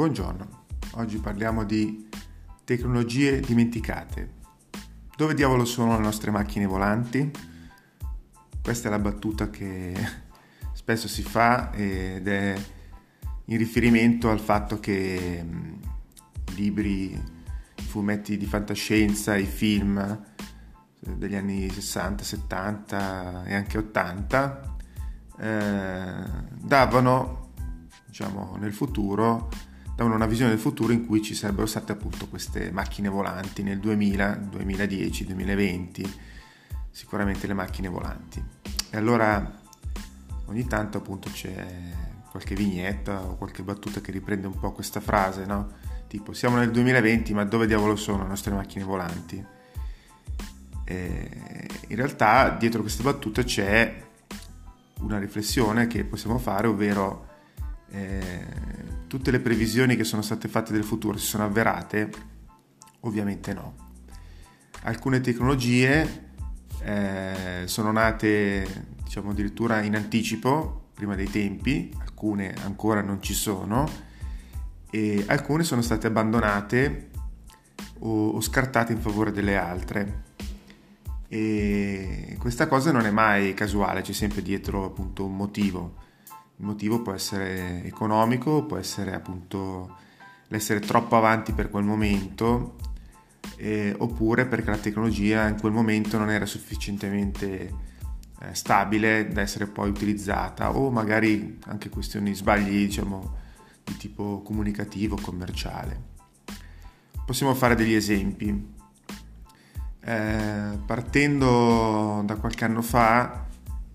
Buongiorno, oggi parliamo di tecnologie dimenticate. Dove diavolo sono le nostre macchine volanti? Questa è la battuta che spesso si fa ed è in riferimento al fatto che i libri, i fumetti di fantascienza, i film eh, degli anni 60, 70 e anche 80 eh, davano diciamo nel futuro davano una visione del futuro in cui ci sarebbero state appunto queste macchine volanti nel 2000, 2010, 2020 sicuramente le macchine volanti e allora ogni tanto appunto c'è qualche vignetta o qualche battuta che riprende un po' questa frase no? tipo siamo nel 2020 ma dove diavolo sono le nostre macchine volanti e in realtà dietro queste battute c'è una riflessione che possiamo fare, ovvero eh, tutte le previsioni che sono state fatte del futuro si sono avverate? Ovviamente no. Alcune tecnologie eh, sono nate, diciamo addirittura in anticipo, prima dei tempi, alcune ancora non ci sono, e alcune sono state abbandonate o, o scartate in favore delle altre. E questa cosa non è mai casuale, c'è sempre dietro appunto un motivo. Il motivo può essere economico, può essere appunto l'essere troppo avanti per quel momento, eh, oppure perché la tecnologia in quel momento non era sufficientemente eh, stabile da essere poi utilizzata, o magari anche questioni sbagli, diciamo, di tipo comunicativo, commerciale. Possiamo fare degli esempi. Eh, partendo da qualche anno fa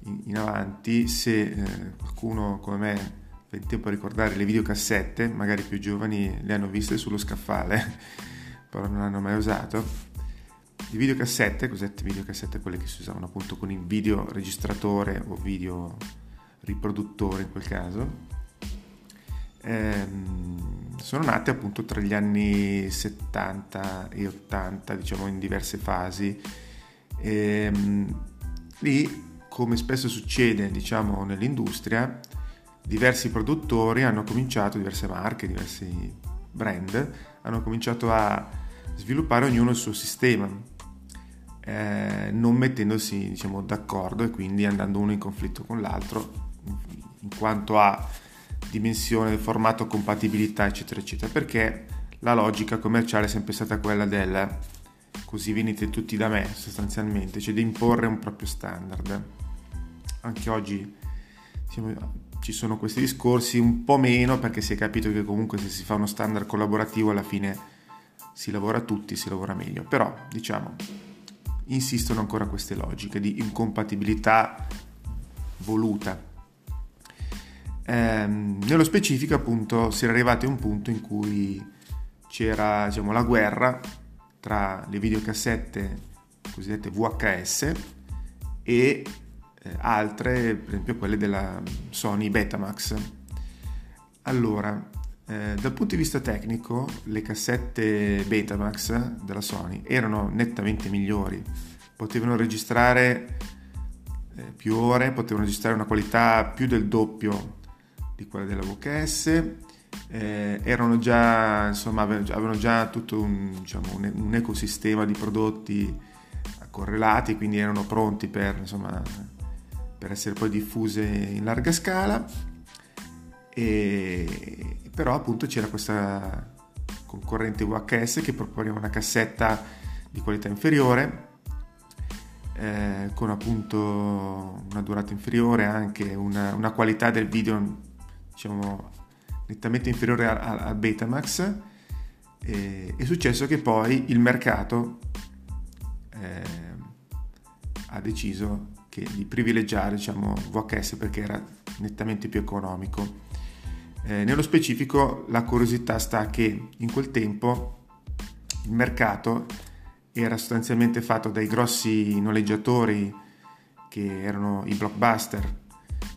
in, in avanti, se eh, qualcuno come me fa in tempo a ricordare le videocassette, magari più giovani le hanno viste sullo scaffale, però non hanno mai usato. Le videocassette, cosette videocassette quelle che si usavano appunto con il videoregistratore o video riproduttore in quel caso, ehm, sono nate appunto tra gli anni 70 e 80, diciamo in diverse fasi. Ehm, lì, come spesso succede, diciamo, nell'industria, diversi produttori hanno cominciato, diverse marche, diversi brand, hanno cominciato a sviluppare ognuno il suo sistema, eh, non mettendosi diciamo, d'accordo e quindi andando uno in conflitto con l'altro in quanto a dimensione, formato, compatibilità, eccetera, eccetera, perché la logica commerciale è sempre stata quella del così venite tutti da me sostanzialmente, cioè di imporre un proprio standard. Anche oggi diciamo, ci sono questi discorsi, un po' meno perché si è capito che comunque se si fa uno standard collaborativo alla fine si lavora tutti, si lavora meglio, però diciamo insistono ancora queste logiche di incompatibilità voluta. Ehm, nello specifico, appunto, si era arrivati a un punto in cui c'era diciamo, la guerra tra le videocassette cosiddette VHS e altre, per esempio quelle della Sony Betamax. Allora, eh, dal punto di vista tecnico, le cassette Betamax della Sony erano nettamente migliori, potevano registrare eh, più ore, potevano registrare una qualità più del doppio di quelle della VHS, eh, erano già, insomma, avevano già tutto un, diciamo, un, un, ecosistema di prodotti correlati, quindi erano pronti per, insomma, per essere poi diffuse in larga scala. E, però appunto c'era questa concorrente VHS che proponeva una cassetta di qualità inferiore eh, con appunto una durata inferiore anche una, una qualità del video diciamo, nettamente inferiore al Betamax, e, è successo che poi il mercato eh, ha deciso che, di privilegiare diciamo, VHS perché era nettamente più economico. Eh, nello specifico la curiosità sta che in quel tempo il mercato era sostanzialmente fatto dai grossi noleggiatori che erano i blockbuster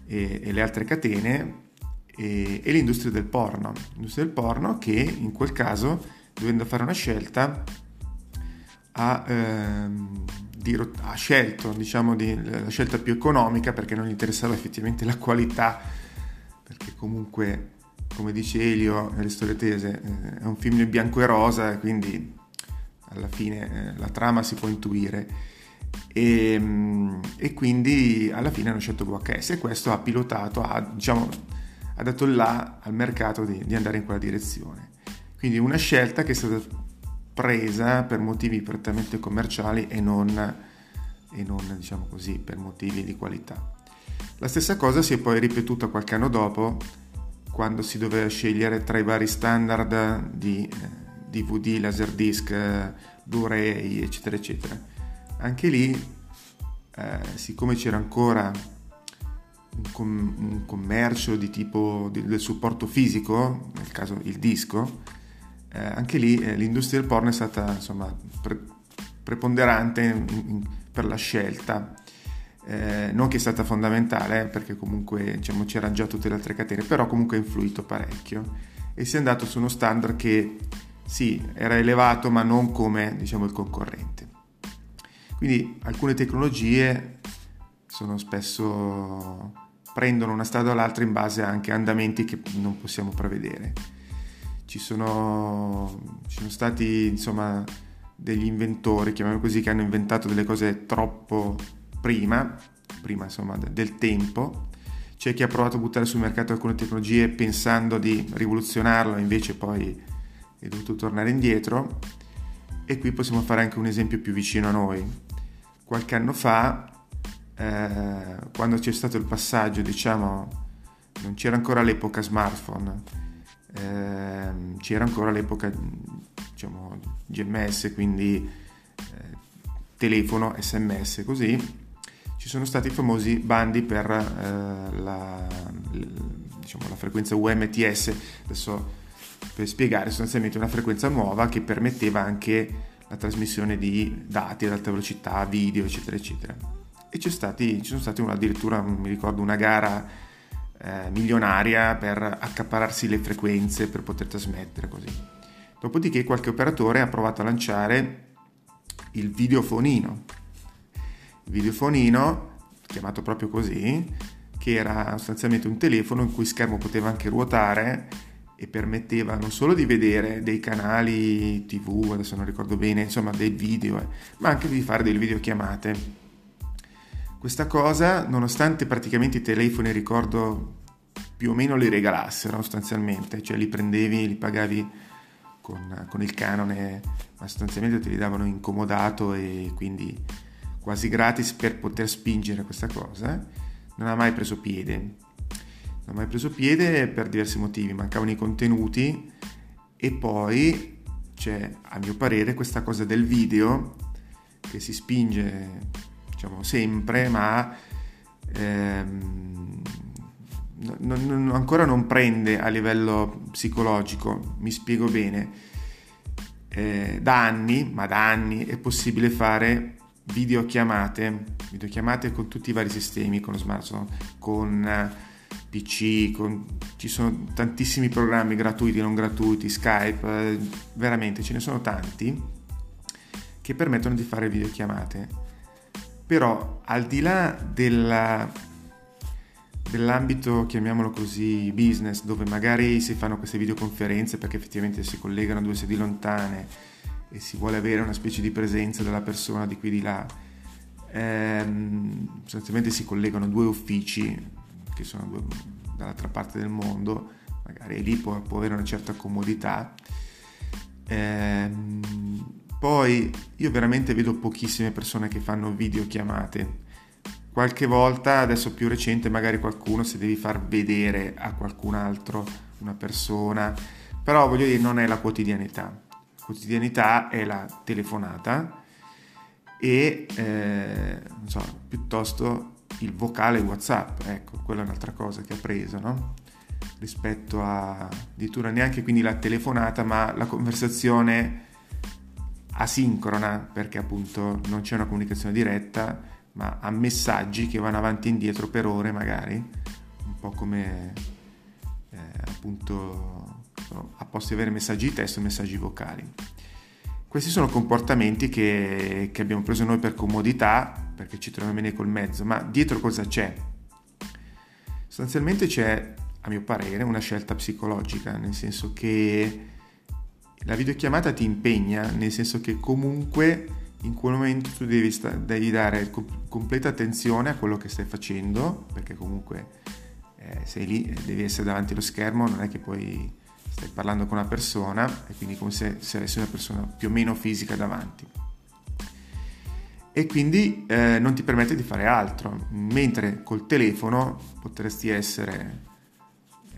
e, e le altre catene e, e l'industria del porno. L'industria del porno che in quel caso, dovendo fare una scelta, ha, ehm, di, ha scelto diciamo, di, la scelta più economica perché non gli interessava effettivamente la qualità, perché comunque come dice Elio nelle storie tese, eh, è un film in bianco e rosa, quindi alla fine eh, la trama si può intuire. E, mm, e, quindi alla fine hanno scelto VHS e questo ha pilotato, ha, diciamo, ha dato là al mercato di, di andare in quella direzione. Quindi una scelta che è stata presa per motivi prettamente commerciali e non, e non diciamo così, per motivi di qualità. La stessa cosa si è poi ripetuta qualche anno dopo quando si doveva scegliere tra i vari standard di eh, DVD, Laserdisc, Blu-ray, eccetera, eccetera. Anche lì, eh, siccome c'era ancora un, com- un commercio di tipo di, del supporto fisico, nel caso il disco, eh, anche lì eh, l'industria del porno è stata insomma, pre- preponderante in, in, per la scelta. Eh, non che è stata fondamentale, perché comunque diciamo, c'erano già tutte le altre catene, però comunque ha influito parecchio e si è andato su uno standard che sì, era elevato, ma non come diciamo, il concorrente. Quindi alcune tecnologie sono spesso prendono una strada o l'altra in base anche a andamenti che non possiamo prevedere. Ci sono, ci sono stati insomma degli inventori, chiamiamoli così, che hanno inventato delle cose troppo prima, prima insomma del tempo. C'è chi ha provato a buttare sul mercato alcune tecnologie pensando di rivoluzionarlo, invece poi è dovuto tornare indietro e qui possiamo fare anche un esempio più vicino a noi. Qualche anno fa, eh, quando c'è stato il passaggio, diciamo, non c'era ancora l'epoca smartphone, eh, c'era ancora l'epoca diciamo, GMS, quindi eh, telefono, sms, così, ci sono stati i famosi bandi per eh, la, diciamo, la frequenza UMTS, adesso per spiegare sostanzialmente una frequenza nuova che permetteva anche la trasmissione di dati ad alta velocità, video, eccetera, eccetera. E stati, ci sono stati addirittura, mi ricordo, una gara eh, milionaria per accapararsi le frequenze per poter trasmettere così. Dopodiché qualche operatore ha provato a lanciare il videofonino. Il videofonino, chiamato proprio così, che era sostanzialmente un telefono in cui schermo poteva anche ruotare e permetteva non solo di vedere dei canali tv, adesso non ricordo bene, insomma dei video, eh, ma anche di fare delle videochiamate. Questa cosa, nonostante praticamente i telefoni, ricordo, più o meno li regalassero sostanzialmente, cioè li prendevi, li pagavi con, con il canone, ma sostanzialmente te li davano incomodato e quindi quasi gratis per poter spingere questa cosa, non ha mai preso piede. Non ha mai preso piede per diversi motivi, mancavano i contenuti e poi c'è a mio parere questa cosa del video che si spinge diciamo sempre ma ehm, non, non, ancora non prende a livello psicologico, mi spiego bene. Eh, da anni, ma da anni è possibile fare videochiamate, videochiamate con tutti i vari sistemi, con smartphone, con PC, con, ci sono tantissimi programmi gratuiti non gratuiti, Skype, eh, veramente ce ne sono tanti che permettono di fare videochiamate. Però al di là della, dell'ambito, chiamiamolo così, business, dove magari si fanno queste videoconferenze perché effettivamente si collegano due sedi lontane e si vuole avere una specie di presenza della persona di qui di là, ehm, sostanzialmente si collegano due uffici che sono dall'altra parte del mondo, magari lì può, può avere una certa comodità. Ehm, poi io veramente vedo pochissime persone che fanno videochiamate. Qualche volta, adesso più recente, magari qualcuno se devi far vedere a qualcun altro una persona, però voglio dire non è la quotidianità. La quotidianità è la telefonata e eh, non so, piuttosto il vocale WhatsApp, ecco, quella è un'altra cosa che ha preso, no? Rispetto a addirittura neanche quindi la telefonata, ma la conversazione asincrona, perché appunto non c'è una comunicazione diretta, ma a messaggi che vanno avanti e indietro per ore magari, un po' come eh, appunto a posto di avere messaggi di testo e messaggi vocali. Questi sono comportamenti che, che abbiamo preso noi per comodità, perché ci troviamo bene col mezzo, ma dietro cosa c'è? Sostanzialmente c'è a mio parere, una scelta psicologica, nel senso che la videochiamata ti impegna, nel senso che comunque in quel momento tu devi, sta- devi dare com- completa attenzione a quello che stai facendo, perché comunque eh, sei lì, devi essere davanti allo schermo, non è che poi stai parlando con una persona, e quindi come se, se avessi una persona più o meno fisica davanti. E quindi eh, non ti permette di fare altro, mentre col telefono potresti essere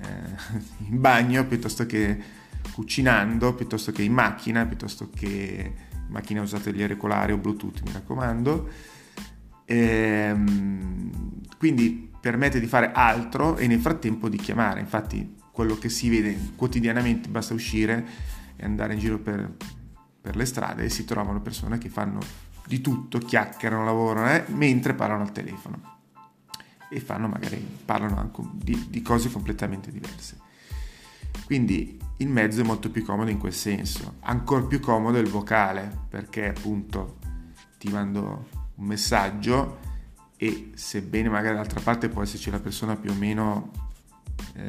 eh, in bagno piuttosto che cucinando, piuttosto che in macchina, piuttosto che in macchina usate gli auricolari o Bluetooth, mi raccomando. Ehm, quindi permette di fare altro e nel frattempo di chiamare. Infatti quello che si vede quotidianamente basta uscire e andare in giro per, per le strade e si trovano persone che fanno di tutto, chiacchierano, lavorano, eh, mentre parlano al telefono e fanno magari, parlano anche di, di cose completamente diverse. Quindi il mezzo è molto più comodo in quel senso. Ancora più comodo è il vocale, perché appunto ti mando un messaggio e sebbene magari dall'altra parte può esserci la persona più o meno eh,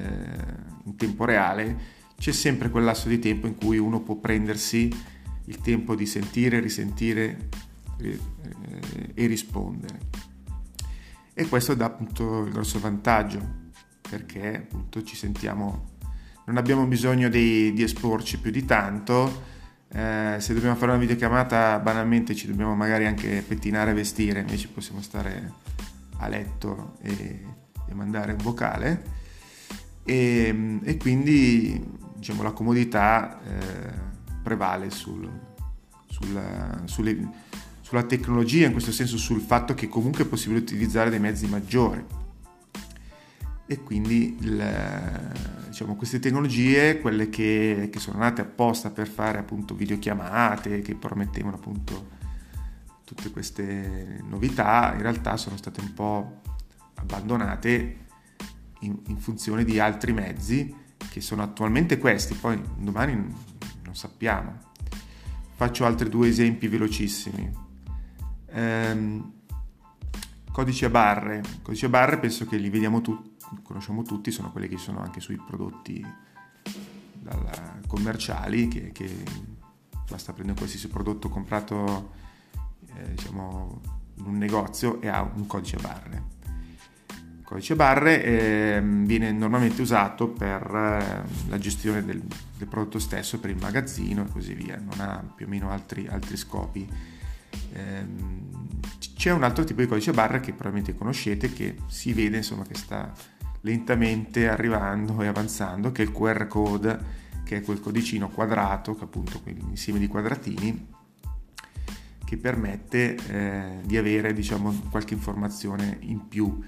in tempo reale, c'è sempre quel lasso di tempo in cui uno può prendersi il tempo di sentire, risentire eh, e rispondere. E questo dà appunto il grosso vantaggio, perché appunto ci sentiamo non abbiamo bisogno di, di esporci più di tanto. Eh, se dobbiamo fare una videochiamata, banalmente ci dobbiamo magari anche pettinare e vestire, invece possiamo stare a letto e, e mandare un vocale. E, e quindi diciamo, la comodità eh, prevale sul, sulla, sulle, sulla tecnologia, in questo senso sul fatto che comunque è possibile utilizzare dei mezzi maggiori e quindi il, diciamo, queste tecnologie, quelle che, che, sono nate apposta per fare appunto videochiamate, che promettevano appunto tutte queste novità, in realtà sono state un po' abbandonate in, in funzione di altri mezzi che sono attualmente questi, poi domani non sappiamo. Faccio altri due esempi velocissimi. Ehm, codice a barre. Codice a barre penso che li vediamo tutti conosciamo tutti sono quelli che sono anche sui prodotti dalla, commerciali che, che, basta prendere qualsiasi prodotto comprato eh, diciamo, in un negozio e ha un codice barre. Il codice barre eh, viene normalmente usato per eh, la gestione del, del, prodotto stesso, per il magazzino e così via, non ha più o meno altri, altri scopi. Ehm, c'è un altro tipo di codice barre che probabilmente conoscete che si vede insomma che sta lentamente arrivando e avanzando, che è il QR code, che è quel codicino quadrato, che appunto quell'insieme di quadratini, che permette eh, di avere diciamo, qualche informazione in più.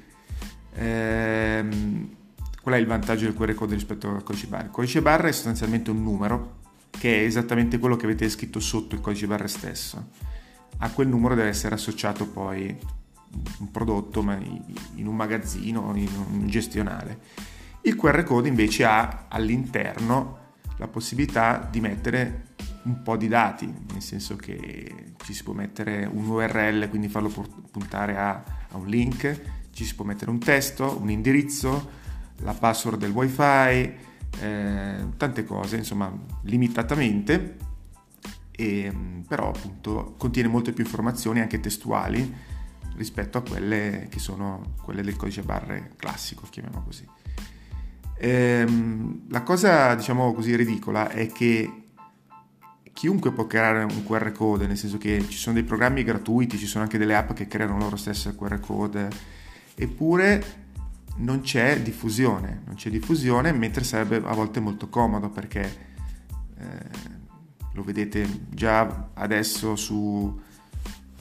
Ehm, qual è il vantaggio del QR code rispetto al codice barra? Il codice barra è sostanzialmente un numero che è esattamente quello che avete scritto sotto il codice barra stesso. A quel numero deve essere associato poi un prodotto ma in un magazzino, in un gestionale. Il QR code invece ha all'interno la possibilità di mettere un po' di dati, nel senso che ci si può mettere un URL, quindi farlo puntare a, a un link, ci si può mettere un testo, un indirizzo, la password del wifi, eh, tante cose, insomma, limitatamente, e, però appunto contiene molte più informazioni anche testuali rispetto a quelle che sono quelle del codice barre classico, chiamiamolo così. Ehm, la cosa, diciamo così, ridicola è che chiunque può creare un QR code, nel senso che ci sono dei programmi gratuiti, ci sono anche delle app che creano loro stesse QR code, eppure non c'è diffusione, non c'è diffusione, mentre sarebbe a volte molto comodo perché eh, lo vedete già adesso su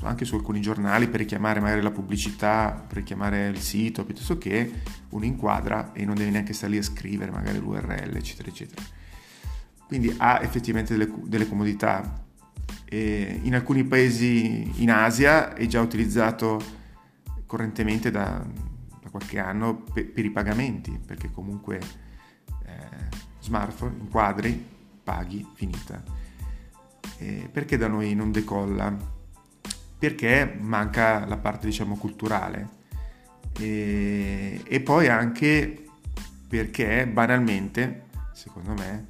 anche su alcuni giornali per richiamare magari la pubblicità, per richiamare il sito, piuttosto che uno inquadra e non deve neanche stare lì a scrivere magari l'URL, eccetera, eccetera. Quindi ha effettivamente delle, delle comodità. E in alcuni paesi in Asia è già utilizzato correntemente da, da qualche anno per, per, i pagamenti, perché comunque eh, smartphone, inquadri, paghi, finita. E perché da noi non decolla? Perché manca la parte diciamo culturale e, e poi anche perché banalmente, secondo me,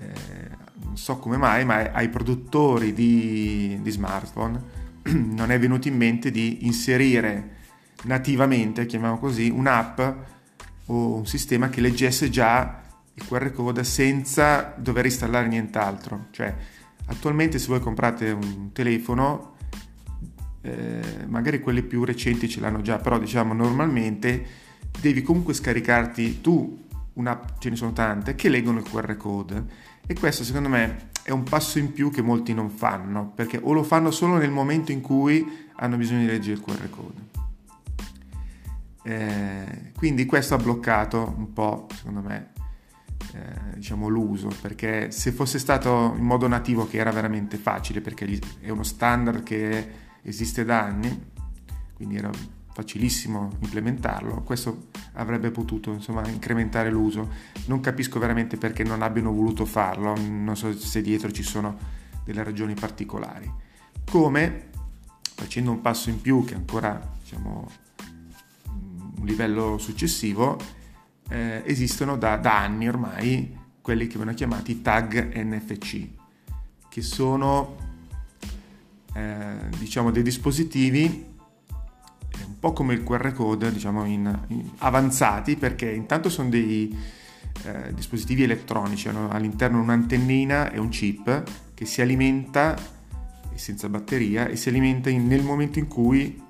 eh, non so come mai, ma ai produttori di, di smartphone non è venuto in mente di inserire nativamente, chiamiamo così, un'app o un sistema che leggesse già il QR code senza dover installare nient'altro. Cioè, attualmente se voi comprate un telefono, eh, magari quelli più recenti ce l'hanno già, però diciamo normalmente devi comunque scaricarti tu un'app, ce ne sono tante, che leggono il QR code. E questo secondo me è un passo in più che molti non fanno, perché o lo fanno solo nel momento in cui hanno bisogno di leggere il QR code. Eh, quindi questo ha bloccato un po', secondo me, eh, diciamo l'uso, perché se fosse stato in modo nativo che era veramente facile, perché è uno standard che esiste da anni, quindi era facilissimo implementarlo, questo avrebbe potuto insomma, incrementare l'uso. Non capisco veramente perché non abbiano voluto farlo, non so se dietro ci sono delle ragioni particolari. Come facendo un passo in più che ancora diciamo un livello successivo, eh, esistono da, da, anni ormai quelli che vengono chiamati tag NFC, che sono eh, diciamo dei dispositivi un po' come il QR code, diciamo in, in avanzati, perché intanto sono dei eh, dispositivi elettronici, hanno all'interno un'antennina e un chip che si alimenta senza batteria e si alimenta in, nel momento in cui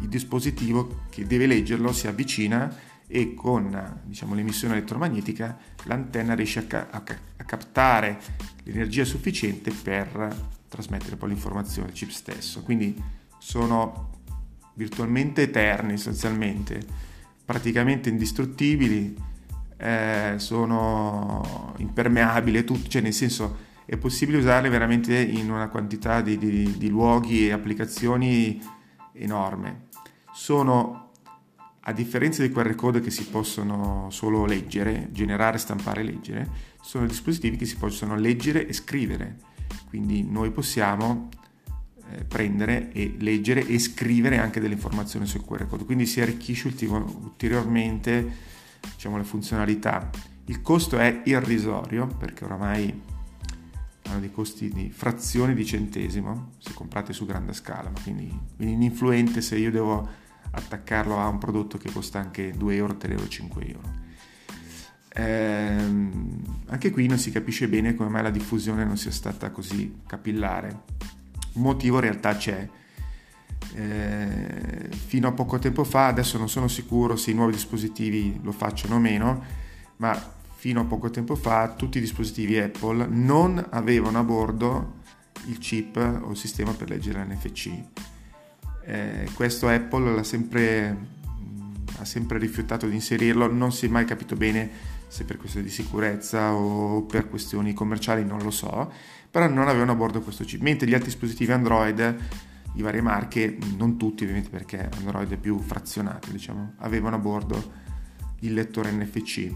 il dispositivo che deve leggerlo si avvicina e con diciamo, l'emissione elettromagnetica l'antenna riesce a, ca- a, ca- a, captare l'energia sufficiente per trasmettere poi l'informazione al chip stesso. Quindi sono virtualmente eterni sostanzialmente, praticamente indistruttibili, eh, sono impermeabili, tutto, cioè nel senso è possibile usarli veramente in una quantità di, di, di luoghi e applicazioni enorme. Sono a differenza dei QR code che si possono solo leggere, generare, stampare leggere, sono dispositivi che si possono leggere e scrivere. Quindi noi possiamo eh, prendere e leggere e scrivere anche delle informazioni sul QR code. Quindi si arricchisce ulteriormente diciamo, le funzionalità. Il costo è irrisorio perché oramai hanno dei costi di frazioni di centesimo se comprate su grande scala, quindi, quindi ininfluente se io devo attaccarlo a un prodotto che costa anche 2 euro, 3 euro, 5 euro. Ehm, anche qui non si capisce bene come mai la diffusione non sia stata così capillare. Un motivo in realtà c'è. Ehm, fino a poco tempo fa, adesso non sono sicuro se i nuovi dispositivi lo facciano o meno, ma fino a poco tempo fa tutti i dispositivi Apple non avevano a bordo il chip o il sistema per leggere l'NFC eh, questo Apple sempre, ha sempre rifiutato di inserirlo, non si è mai capito bene se per questioni di sicurezza o per questioni commerciali, non lo so, però non avevano a bordo questo chip, mentre gli altri dispositivi Android di varie marche, non tutti ovviamente perché Android è più frazionato, diciamo, avevano a bordo il lettore NFC.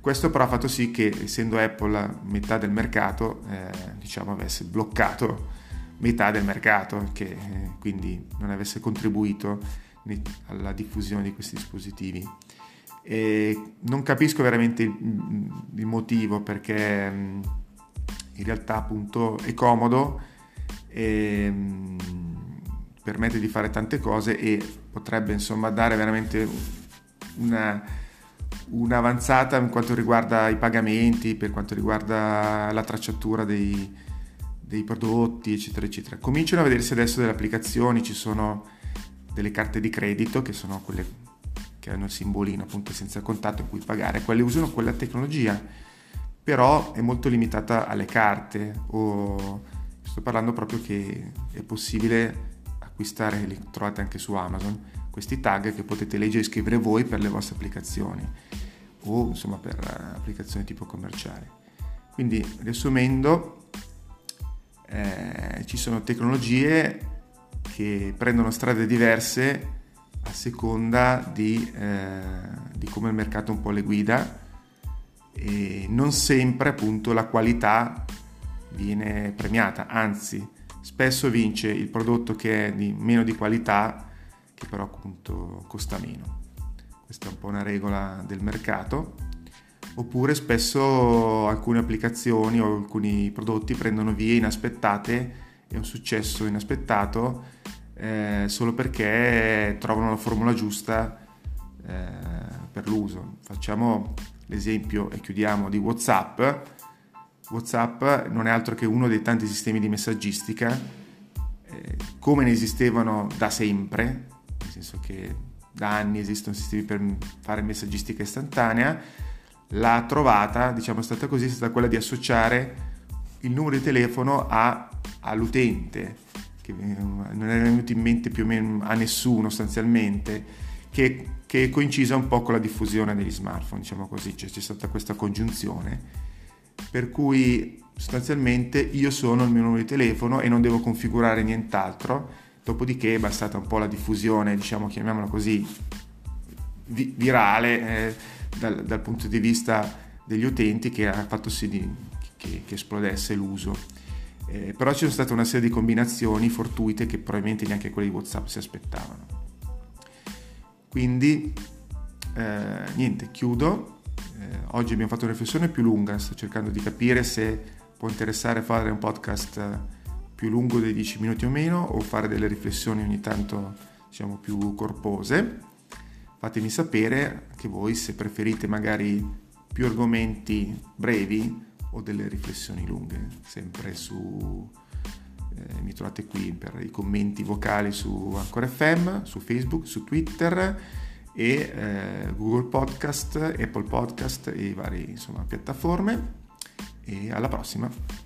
Questo però ha fatto sì che essendo Apple metà del mercato, eh, diciamo, avesse bloccato metà del mercato, che eh, quindi non avesse contribuito alla diffusione di questi dispositivi. E non capisco veramente il, il motivo perché mm, in realtà appunto è comodo e mm, permette di fare tante cose e potrebbe insomma dare veramente una, un'avanzata in quanto riguarda i pagamenti, per quanto riguarda la tracciatura dei, dei prodotti, eccetera, eccetera. Cominciano a vedersi adesso delle applicazioni, ci sono delle carte di credito che sono quelle che hanno il simbolino appunto senza contatto in cui pagare, quelle usano quella tecnologia, però è molto limitata alle carte o sto parlando proprio che è possibile acquistare, li trovate anche su Amazon, questi tag che potete leggere e scrivere voi per le vostre applicazioni o insomma per applicazioni tipo commerciali. Quindi riassumendo, eh, ci sono tecnologie che prendono strade diverse a seconda di, eh, di come il mercato un po' le guida e non sempre appunto la qualità viene premiata, anzi spesso vince il prodotto che è di meno di qualità che però appunto costa meno. questa è un po' una regola del mercato, oppure spesso alcune applicazioni o alcuni prodotti prendono vie inaspettate e un successo inaspettato eh, solo perché trovano la formula giusta eh, per l'uso. Facciamo l'esempio e chiudiamo di WhatsApp. WhatsApp non è altro che uno dei tanti sistemi di messaggistica, eh, come ne esistevano da sempre, nel senso che da anni esistono sistemi per fare messaggistica istantanea. La trovata, diciamo, è stata così, è stata quella di associare il numero di telefono a, all'utente, che non era venuto in mente più o meno a nessuno sostanzialmente, che, che è coincisa un po' con la diffusione degli smartphone, diciamo così, cioè c'è stata questa congiunzione, per cui sostanzialmente io sono il mio numero di telefono e non devo configurare nient'altro, dopodiché è bastata un po' la diffusione, diciamo chiamiamola così, vi- virale eh, dal, dal, punto di vista degli utenti che ha fatto sì di, che, che esplodesse l'uso. Eh, però ci sono state una serie di combinazioni fortuite che probabilmente neanche quelli di WhatsApp si aspettavano. Quindi, eh, niente, chiudo. Eh, oggi abbiamo fatto una riflessione più lunga, sto cercando di capire se può interessare fare un podcast più lungo dei 10 minuti o meno o fare delle riflessioni ogni tanto diciamo più corpose. Fatemi sapere che voi se preferite magari più argomenti brevi o delle riflessioni lunghe, sempre su eh, mi trovate qui per i commenti vocali su Ancora FM, su Facebook, su Twitter e eh, Google Podcast, Apple Podcast e varie insomma, piattaforme. E alla prossima!